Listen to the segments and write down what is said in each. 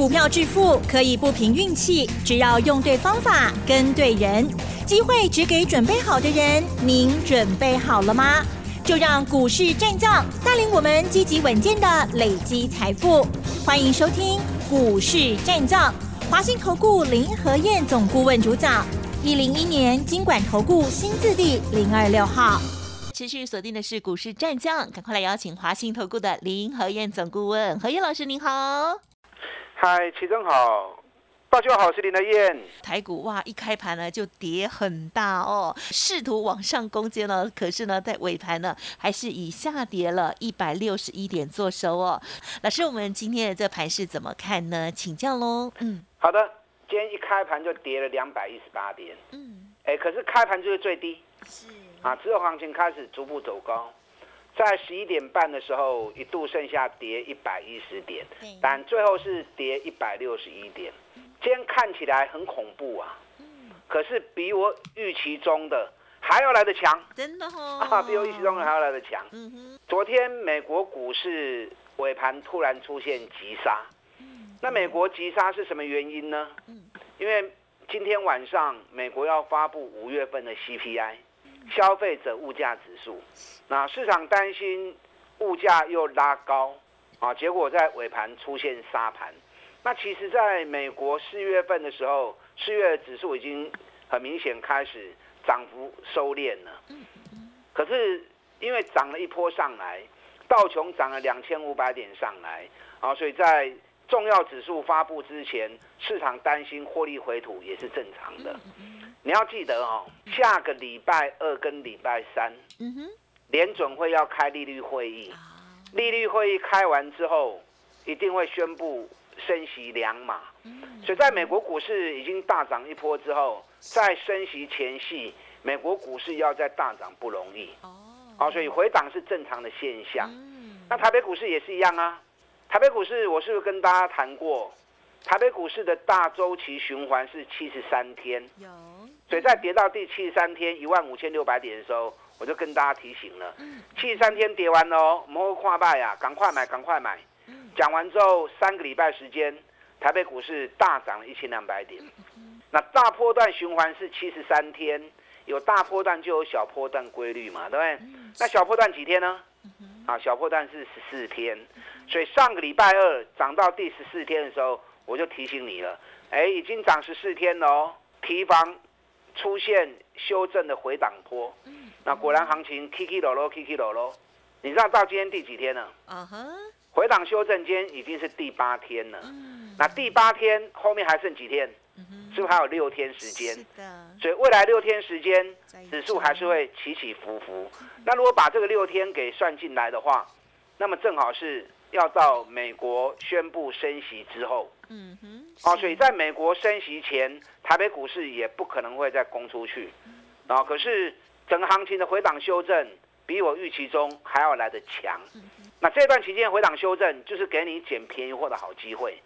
股票致富可以不凭运气，只要用对方法、跟对人，机会只给准备好的人。您准备好了吗？就让股市战将带领我们积极稳健的累积财富。欢迎收听股市战将，华信投顾林和燕总顾问主讲，一零一年经管投顾新字第零二六号。持续锁定的是股市战将，赶快来邀请华信投顾的林和燕总顾问何燕老师，您好。嗨，齐总好，大家好，我是林德燕。台股哇，一开盘呢就跌很大哦，试图往上攻坚呢，可是呢，在尾盘呢还是以下跌了一百六十一点做收哦。老师，我们今天的这盘是怎么看呢？请教喽。嗯，好的，今天一开盘就跌了两百一十八点。嗯，哎，可是开盘就是最低。是啊，之后行情开始逐步走高。在十一点半的时候，一度剩下跌一百一十点，但最后是跌一百六十一点。今天看起来很恐怖啊，可是比我预期中的还要来得强，真的哦，啊，比我预期中的还要来得强。昨天美国股市尾盘突然出现急杀，那美国急杀是什么原因呢？因为今天晚上美国要发布五月份的 CPI。消费者物价指数，那市场担心物价又拉高啊，结果在尾盘出现杀盘。那其实，在美国四月份的时候，四月指数已经很明显开始涨幅收敛了。可是因为涨了一波上来，道琼涨了两千五百点上来啊，所以在重要指数发布之前，市场担心获利回吐也是正常的。你要记得哦，下个礼拜二跟礼拜三，嗯哼，联准会要开利率会议，利率会议开完之后，一定会宣布升息两码。所以在美国股市已经大涨一波之后，在升息前夕，美国股市要再大涨不容易。哦，所以回档是正常的现象。那台北股市也是一样啊。台北股市我是不是跟大家谈过？台北股市的大周期循环是七十三天。有。所以在跌到第七十三天一万五千六百点的时候，我就跟大家提醒了，七十三天跌完了哦，摩跨拜呀，赶快买，赶快买。讲完之后三个礼拜时间，台北股市大涨了一千两百点。那大波段循环是七十三天，有大波段就有小波段规律嘛，对不对？那小波段几天呢？啊，小波段是十四天。所以上个礼拜二涨到第十四天的时候，我就提醒你了，哎，已经涨十四天了哦，提防。出现修正的回档坡，那果然行情 K K 落落 K K 落落，你知道到今天第几天了？啊哈，回档修正今天已经是第八天了。那第八天后面还剩几天？是不是还有六天时间？所以未来六天时间，指数还是会起起伏伏。那如果把这个六天给算进来的话，那么正好是。要到美国宣布升息之后，嗯哼，哦，所以在美国升息前，台北股市也不可能会再攻出去，啊，可是整个行情的回档修正比我预期中还要来得强，那这段期间回档修正就是给你捡便宜货的好机会，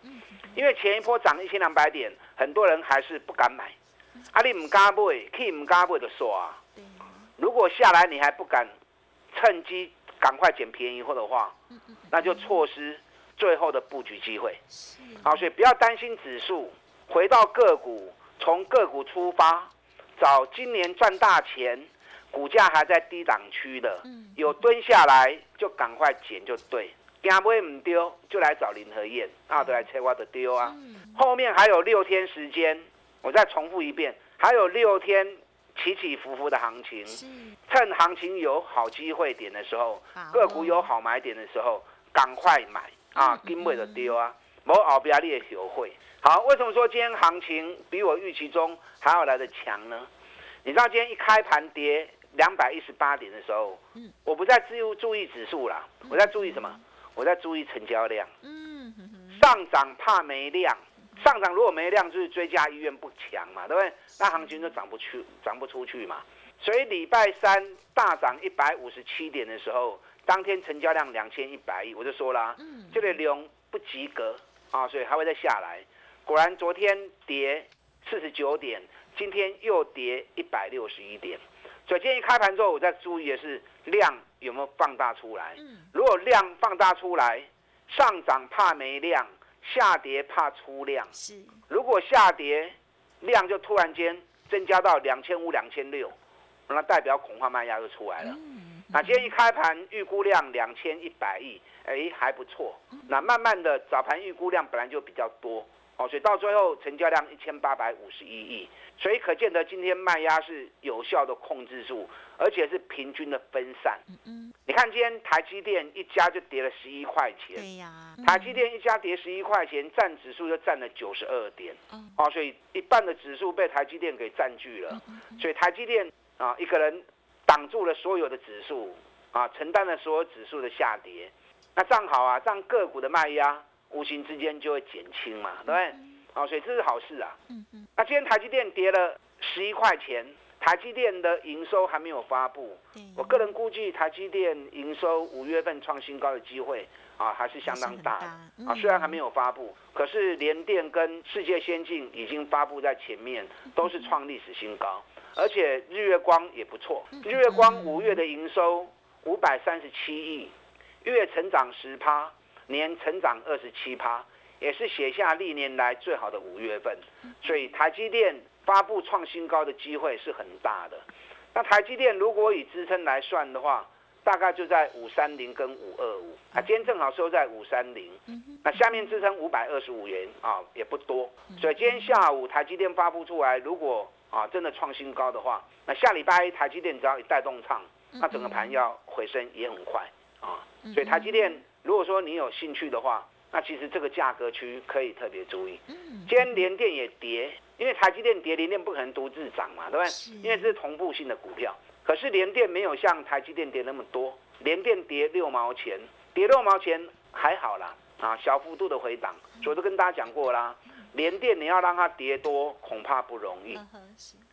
因为前一波涨一千两百点，很多人还是不敢买，啊，你唔敢买，可以唔敢买的说啊，如果下来你还不敢趁机赶快捡便宜货的话。那就错失最后的布局机会。好，所以不要担心指数，回到个股，从个股出发，找今年赚大钱，股价还在低档区的，有蹲下来就赶快捡就对。惊不会唔丢，就来找林和燕，啊，都来切我的丢啊。后面还有六天时间，我再重复一遍，还有六天起起伏伏的行情，趁行情有好机会点的时候，个股有好买点的时候。赶快买啊！金位的丢啊！无后边你也学会。好，为什么说今天行情比我预期中还要来的强呢？你知道今天一开盘跌两百一十八点的时候，嗯，我不再注注意指数了，我在注意什么？我在注意成交量。嗯，上涨怕没量，上涨如果没量，就是追加意愿不强嘛，对不对？那行情就涨不去，涨不出去嘛。所以礼拜三大涨一百五十七点的时候。当天成交量两千一百亿，我就说了，这个量不及格啊，所以还会再下来。果然昨天跌四十九点，今天又跌一百六十一点。所以今天一开盘之后，我在注意的是量有没有放大出来。如果量放大出来，上涨怕没量，下跌怕出量，是，如果下跌量就突然间增加到两千五、两千六，那代表恐慌卖压就出来了。那今天一开盘预估量两千一百亿，哎，还不错。那慢慢的早盘预估量本来就比较多，哦，所以到最后成交量一千八百五十一亿，所以可见得今天卖压是有效的控制住，而且是平均的分散。你看今天台积电一家就跌了十一块钱，对呀，台积电一家跌十一块钱，占指数就占了九十二点，哦，所以一半的指数被台积电给占据了，所以台积电啊一个人。挡住了所有的指数啊，承担了所有指数的下跌，那正好啊，让个股的卖压无形之间就会减轻嘛，对不对？啊，所以这是好事啊。嗯嗯。那今天台积电跌了十一块钱，台积电的营收还没有发布，我个人估计台积电营收五月份创新高的机会啊还是相当大的啊。虽然还没有发布，可是联电跟世界先进已经发布在前面，都是创历史新高。而且日月光也不错，日月光五月的营收五百三十七亿，月成长十趴，年成长二十七趴，也是写下历年来最好的五月份。所以台积电发布创新高的机会是很大的。那台积电如果以支撑来算的话，大概就在五三零跟五二五啊，今天正好收在五三零。那下面支撑五百二十五元啊，也不多。所以今天下午台积电发布出来，如果啊，真的创新高的话，那下礼拜台积电只要一带动唱，那整个盘要回升也很快啊。所以台积电，如果说你有兴趣的话，那其实这个价格区可以特别注意。今天联电也跌，因为台积电跌，联电不可能独自涨嘛，对不对？因为这是同步性的股票。可是联电没有像台积电跌那么多，联电跌六毛钱，跌六毛钱还好啦，啊，小幅度的回档。我都跟大家讲过啦。连电你要让它跌多，恐怕不容易。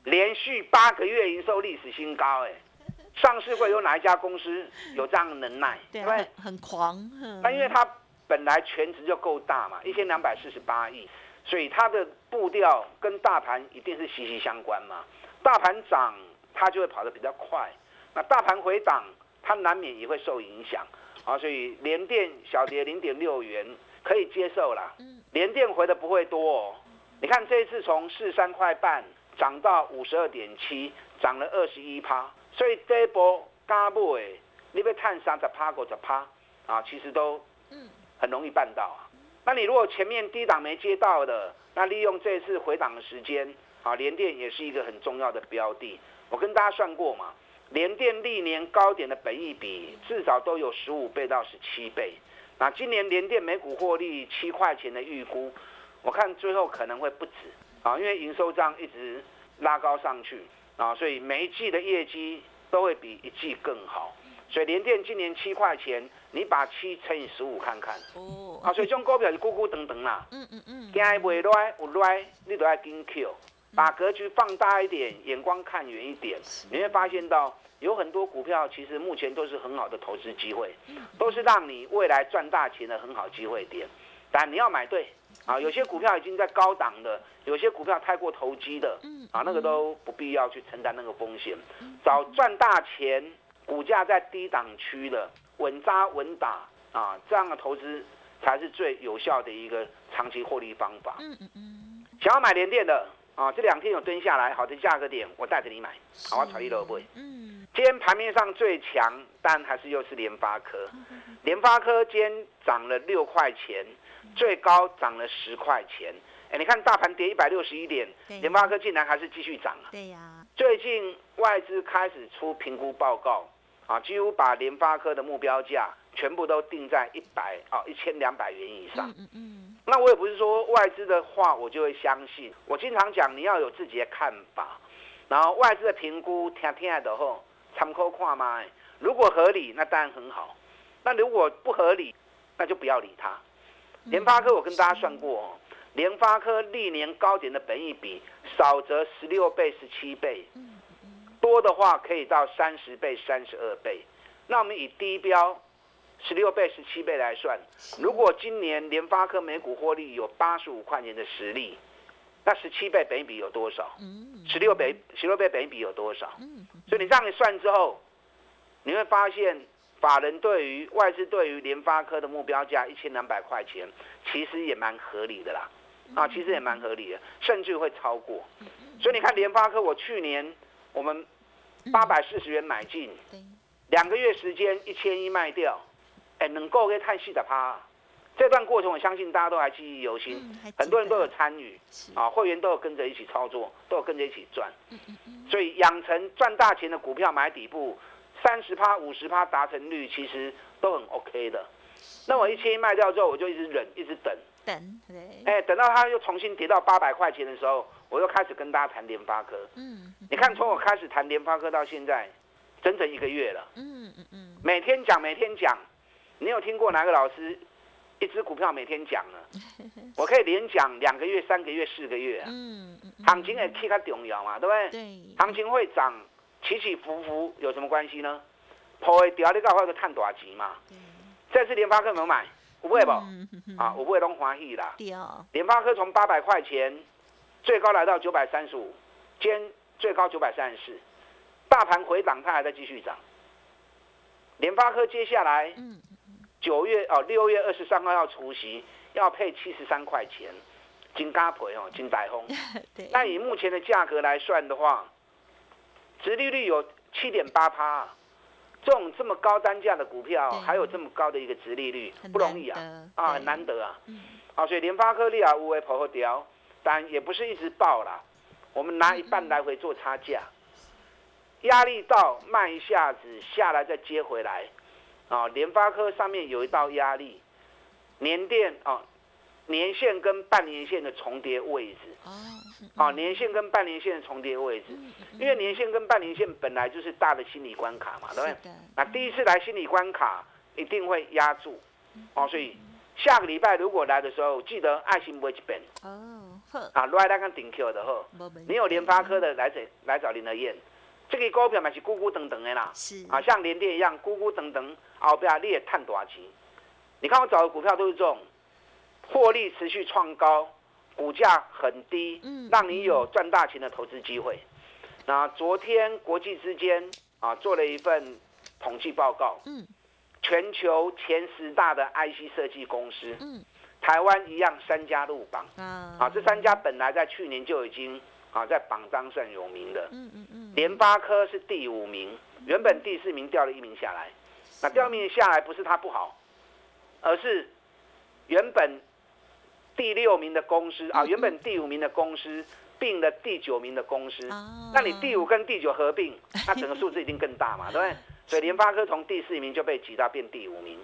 连续八个月营收历史新高，哎，上市会有哪一家公司有这样的能耐？对，很狂。那因为它本来全值就够大嘛，一千两百四十八亿，所以它的步调跟大盘一定是息息相关嘛。大盘涨，它就会跑得比较快；那大盘回档，它难免也会受影响。啊，所以连电小跌零点六元可以接受啦。连电回的不会多哦，你看这一次从四三块半涨到五十二点七，涨了二十一趴，所以这一波加布诶，你被探三十趴或者趴啊，其实都很容易办到啊。那你如果前面低档没接到的，那利用这次回档的时间啊，连电也是一个很重要的标的。我跟大家算过嘛，连电历年高点的本益比至少都有十五倍到十七倍。那今年联电每股获利七块钱的预估，我看最后可能会不止啊，因为营收账一直拉高上去啊，所以每一季的业绩都会比一季更好。所以联电今年七块钱，你把七乘以十五看看哦，啊，所以这种股票是咕咕等等啦，嗯嗯嗯，惊未来有来，你都要紧 Q，把格局放大一点，眼光看远一点，你会发现到。有很多股票其实目前都是很好的投资机会，都是让你未来赚大钱的很好机会点，但你要买对啊。有些股票已经在高档的，有些股票太过投机的，啊，那个都不必要去承担那个风险。找赚大钱，股价在低档区的稳扎稳打啊，这样的投资才是最有效的一个长期获利方法。嗯嗯嗯。想要买联电的啊，这两天有蹲下来好的价格点，我带着你买，好啊，炒一路不会。嗯。今天盘面上最强，但还是又是联发科。联发科今天涨了六块钱，最高涨了十块钱。哎，你看大盘跌一百六十一点，联发科竟然还是继续涨啊！对呀。最近外资开始出评估报告，啊，几乎把联发科的目标价全部都定在一百啊一千两百元以上。嗯嗯。那我也不是说外资的话我就会相信，我经常讲你要有自己的看法，然后外资的评估听听的后。参考看嘛，如果合理，那当然很好；那如果不合理，那就不要理它。联发科我跟大家算过，联发科历年高点的本益比少则十六倍、十七倍，多的话可以到三十倍、三十二倍。那我们以低标十六倍、十七倍来算，如果今年联发科每股获利有八十五块钱的实力。那十七倍本益比有多少？十六倍十六倍本益比有多少？所以你这样一算之后，你会发现法人对于外资对于联发科的目标价一千两百块钱，其实也蛮合理的啦，啊，其实也蛮合理的，甚至会超过。所以你看联发科，我去年我们八百四十元买进，两个月时间一千一卖掉，哎，能够给看戏的趴。这段过程，我相信大家都还记忆犹新，很多人都有参与，啊，会员都有跟着一起操作，都有跟着一起赚，所以养成赚大钱的股票买底部，三十趴、五十趴达成率其实都很 OK 的。那我一千一卖掉之后，我就一直忍，一直等，等，哎，等到它又重新跌到八百块钱的时候，我又开始跟大家谈联发科。嗯，你看，从我开始谈联发科到现在，整整一个月了。嗯嗯嗯，每天讲，每天讲，你有听过哪个老师？一只股票每天讲呢，我可以连讲两个月、三个月、四个月啊。嗯嗯。行情也替它重要嘛，对不对？对。行情会涨，起起伏伏有什么关系呢？破会掉，你搞好个探大钱嘛。这次联发科没有买，不？会不？啊，我不会拢欢喜啦。联发科从八百块钱最高来到九百三十五，今天最高九百三十四，大盘回档它还在继续涨。联发科接下来。九月哦，六月二十三号要除息，要配七十三块钱，金嘎培哦，金白风。那以目前的价格来算的话，殖利率有七点八趴，这种这么高单价的股票，还有这么高的一个殖利率，不容易啊，啊，很难得啊。啊，所以联发科利啊，无为跑后调，但也不是一直爆啦，我们拿一半来回做差价，压力到卖一下子下来再接回来。啊，联发科上面有一道压力，年电啊，年线跟半年线的重叠位置。哦。啊，年线跟半年线的重叠位置，因为年线跟半年线本来就是大的心理关卡嘛，对不对？那第一次来心理关卡一定会压住。哦，所以下个礼拜如果来的时候，记得爱心不会去变。哦。啊，来来看顶 Q 的呵。你有联发科的来找来找林德燕。这个股票嘛是咕咕等等的啦。是。啊，像联电一样咕咕等等。后边你也探多少钱？你看我找的股票都是这种，获利持续创高，股价很低，让你有赚大钱的投资机会。那昨天国际之间啊做了一份统计报告，全球前十大的 IC 设计公司，台湾一样三家入榜。啊，这三家本来在去年就已经啊在榜单上有名的。嗯嗯嗯联发科是第五名，原本第四名掉了一名下来。那掉一名下来不是它不好，而是原本第六名的公司啊，原本第五名的公司并了第九名的公司，那你第五跟第九合并，那整个数字一定更大嘛，对不对？所以联发科从第四名就被挤到变第五名。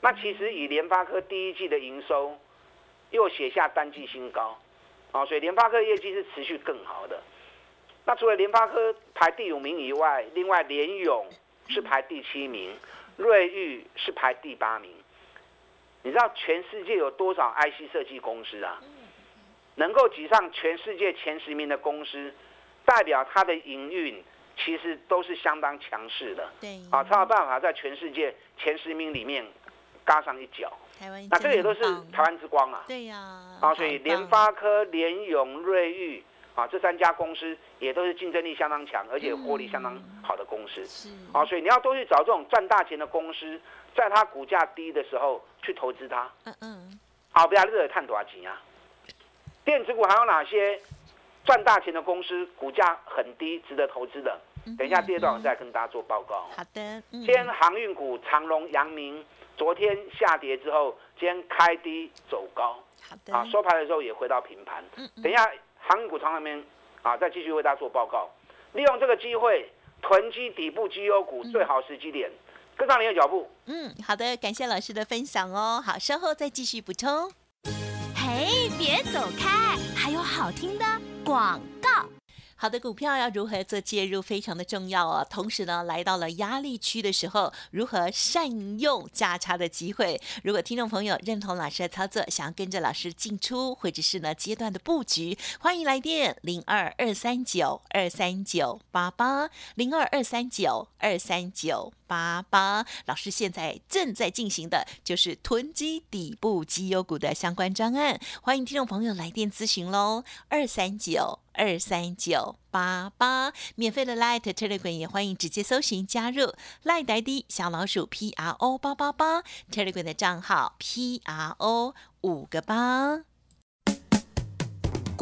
那其实以联发科第一季的营收又写下单季新高，啊，所以联发科业绩是持续更好的。那除了联发科排第五名以外，另外联勇是排第七名。瑞昱是排第八名，你知道全世界有多少 IC 设计公司啊？能够挤上全世界前十名的公司，代表它的营运其实都是相当强势的。对，啊，才有办法在全世界前十名里面嘎上一脚。台湾，那这个也都是台湾之光啊。对呀。啊，所以联发科、联咏、瑞昱。啊，这三家公司也都是竞争力相当强，而且获利相当好的公司。是啊，所以你要多去找这种赚大钱的公司，在它股价低的时候去投资它。嗯嗯。好，不要热探多少钱啊？电子股还有哪些赚大钱的公司，股价很低，值得投资的？等一下第二段我再跟大家做报告。好的。今天航运股长隆、阳明，昨天下跌之后，今天开低走高。好的。啊，收盘的时候也回到平盘。嗯嗯。等一下。航股仓那边啊，再继续为大家做报告。利用这个机会囤积底部绩优股，最好时机点，跟上你的脚步。嗯，好的，感谢老师的分享哦。好，稍后再继续补充。嘿，别走开，还有好听的广告。好的股票要如何做介入，非常的重要哦。同时呢，来到了压力区的时候，如何善用价差的机会？如果听众朋友认同老师的操作，想要跟着老师进出，或者是呢阶段的布局，欢迎来电零二二三九二三九八八零二二三九二三九。八八。老师现在正在进行的就是囤积底部绩优股的相关专案，欢迎听众朋友来电咨询喽，二三九二三九八八，免费的 Light Telegram 也欢迎直接搜寻加入 Light ID 小老鼠 P R O 八八八 Telegram 的账号 P R O 五个八。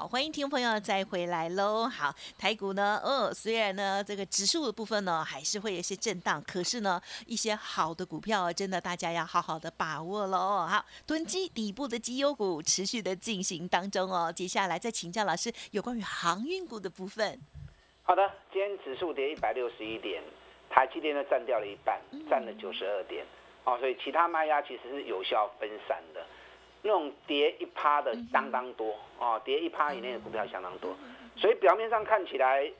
好，欢迎听众朋友再回来喽。好，台股呢，哦，虽然呢这个指数的部分呢还是会有一些震荡，可是呢一些好的股票真的大家要好好的把握喽。好，囤积底部的绩优股持续的进行当中哦。接下来再请教老师有关于航运股的部分。好的，今天指数跌一百六十一点，台积电呢占掉了一半，占了九十二点。哦，所以其他卖压其实是有效分散的。那种跌一趴的相当多哦，跌一趴以内的股票相当多，所以表面上看起来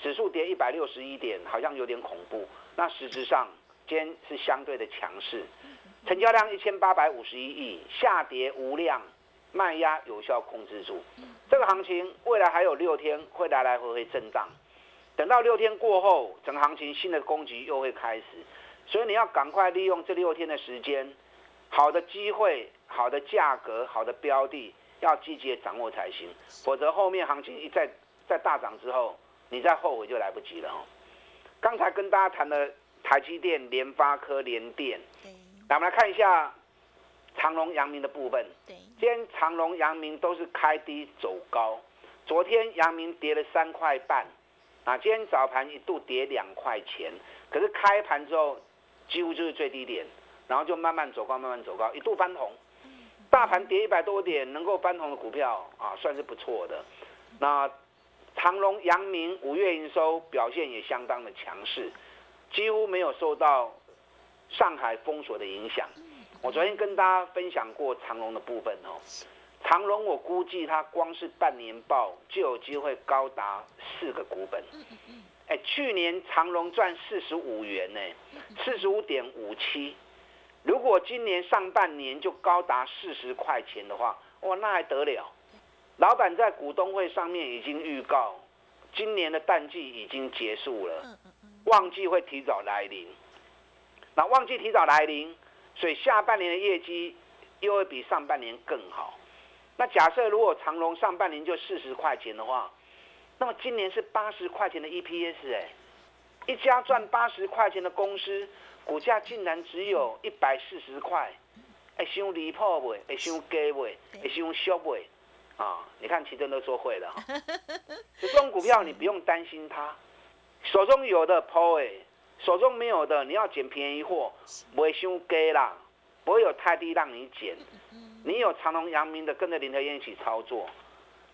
指数跌一百六十一点，好像有点恐怖。那实质上今天是相对的强势，成交量一千八百五十一亿，下跌无量，卖压有效控制住。这个行情未来还有六天会来来回回震荡，等到六天过后，整个行情新的攻击又会开始，所以你要赶快利用这六天的时间，好的机会。好的价格，好的标的，要积极掌握才行，否则后面行情一再再大涨之后，你再后悔就来不及了哦。刚才跟大家谈的台积电、联发科、联电，来我们来看一下长隆、阳明的部分。今天长隆、阳明都是开低走高，昨天阳明跌了三块半，啊，今天早盘一度跌两块钱，可是开盘之后几乎就是最低点，然后就慢慢走高，慢慢走高，一度翻红。大盘跌一百多点，能够翻红的股票啊，算是不错的。那长隆、阳明五月营收表现也相当的强势，几乎没有受到上海封锁的影响。我昨天跟大家分享过长隆的部分哦，长隆我估计它光是半年报就有机会高达四个股本。哎，去年长隆赚四十五元呢，四十五点五七。如果今年上半年就高达四十块钱的话，哇，那还得了？老板在股东会上面已经预告，今年的淡季已经结束了，旺季会提早来临。那旺季提早来临，所以下半年的业绩又会比上半年更好。那假设如果长隆上半年就四十块钱的话，那么今年是八十块钱的 EPS 哎，一家赚八十块钱的公司。股价竟然只有一百四十块，会伤离谱不？会伤低不？会伤俗不？啊！你看奇正都说会了，这种股票你不用担心它，手中有的抛哎，手中没有的你要捡便宜货，不会伤低啦，不会有太低让你捡。你有长隆、阳明的，跟着林德燕一起操作。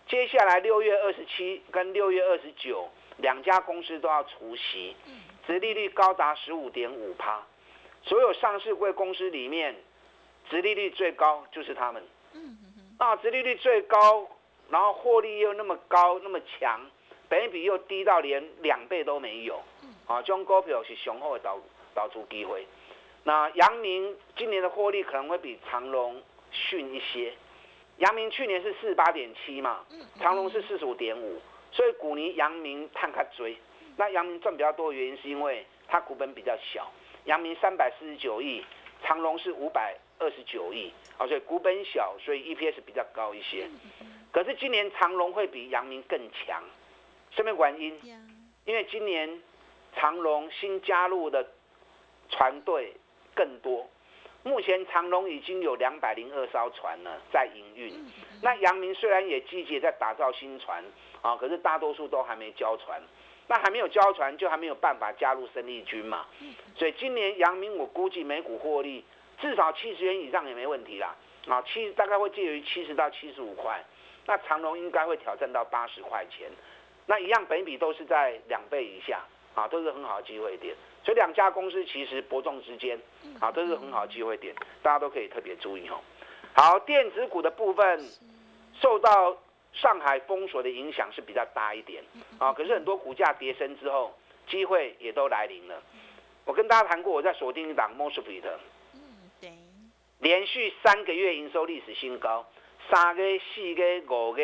接下来六月二十七跟六月二十九两家公司都要除息。殖利率高达十五点五趴，所有上市贵公司里面，殖利率最高就是他们。嗯那殖利率最高，然后获利又那么高那么强，本比又低到连两倍都没有。啊，这种股票是雄厚的导导出机会。那阳明今年的获利可能会比长隆逊一些。阳明去年是四十八点七嘛，长隆是四十五点五，所以股尼阳明探卡追。那阳明赚比较多的原因是因为它股本比较小，阳明三百四十九亿，长隆是五百二十九亿，啊，所以股本小，所以 EPS 比较高一些。可是今年长隆会比阳明更强，什么原因？因为今年长隆新加入的船队更多。目前长隆已经有两百零二艘船呢在营运。那阳明虽然也积极在打造新船啊，可是大多数都还没交船。那还没有交船，就还没有办法加入生力军嘛。所以今年阳明我估计每股获利至少七十元以上也没问题啦。啊，七大概会介于七十到七十五块。那长隆应该会挑战到八十块钱。那一样，本比都是在两倍以下啊，都是很好的机会点。所以两家公司其实伯仲之间，啊，都是很好的机会点，大家都可以特别注意哦。好，电子股的部分受到上海封锁的影响是比较大一点，啊，可是很多股价跌升之后，机会也都来临了。我跟大家谈过，我在锁定一档 Mosfet，嗯，对，连续三个月营收历史新高，三个、四个、五个、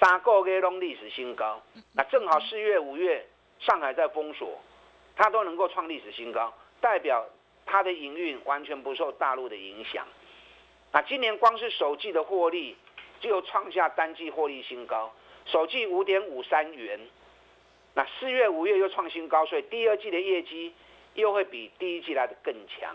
三个月拢历史新高，那正好四月、五月上海在封锁。它都能够创历史新高，代表它的营运完全不受大陆的影响。那今年光是首季的获利就创下单季获利新高，首季五点五三元。那四月、五月又创新高，所以第二季的业绩又会比第一季来的更强。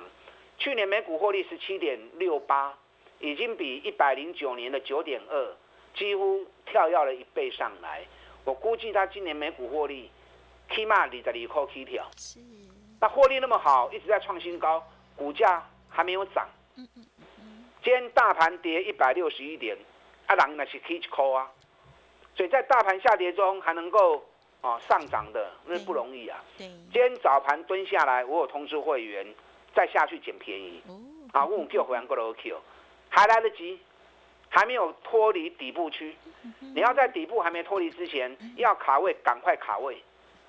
去年每股获利十七点六八，已经比一百零九年的九点二几乎跳跃了一倍上来。我估计它今年每股获利。起码二十二块起跳，是。那获利那么好，一直在创新高，股价还没有涨。嗯嗯嗯。今天大盘跌一百六十一点，啊，人那是起一块啊。所以在大盘下跌中还能够啊上涨的，那不容易啊。对。今天早盘蹲下来，我有通知会员再下去捡便宜。哦。啊，我叫会员过来 Q，还来得及，还没有脱离底部区。你要在底部还没脱离之前，要卡位，赶快卡位。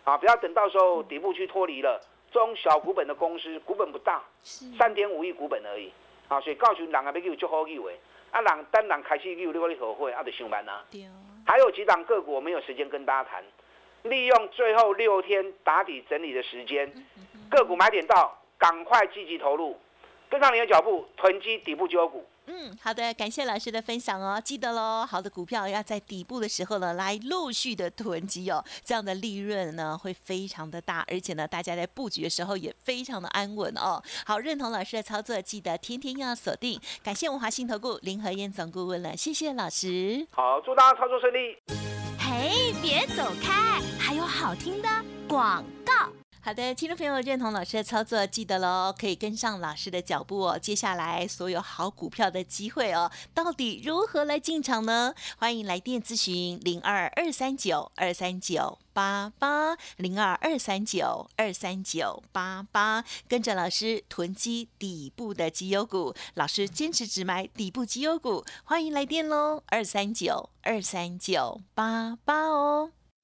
啊，不要等到时候底部去脱离了，中小股本的公司股本不大，三点五亿股本而已。啊，所以告诉人啊，要叫做好机会。啊，人等人开始有你个合会，啊，就上班啊。还有几档个股我没有时间跟大家谈，利用最后六天打底整理的时间，个股买点到，赶快积极投入，跟上你的脚步，囤积底部优股。嗯，好的，感谢老师的分享哦。记得喽，好的股票要在底部的时候呢，来陆续的囤积哦，这样的利润呢会非常的大，而且呢，大家在布局的时候也非常的安稳哦。好，认同老师的操作，记得天天要锁定。感谢文华信投顾林和燕总顾问了，谢谢老师。好，祝大家操作顺利。嘿，别走开，还有好听的广告。好的，听众朋友认同老师的操作，记得喽，可以跟上老师的脚步哦。接下来所有好股票的机会哦，到底如何来进场呢？欢迎来电咨询零二二三九二三九八八零二二三九二三九八八，跟着老师囤积底部的绩优股，老师坚持只买底部绩优股，欢迎来电喽，二三九二三九八八哦。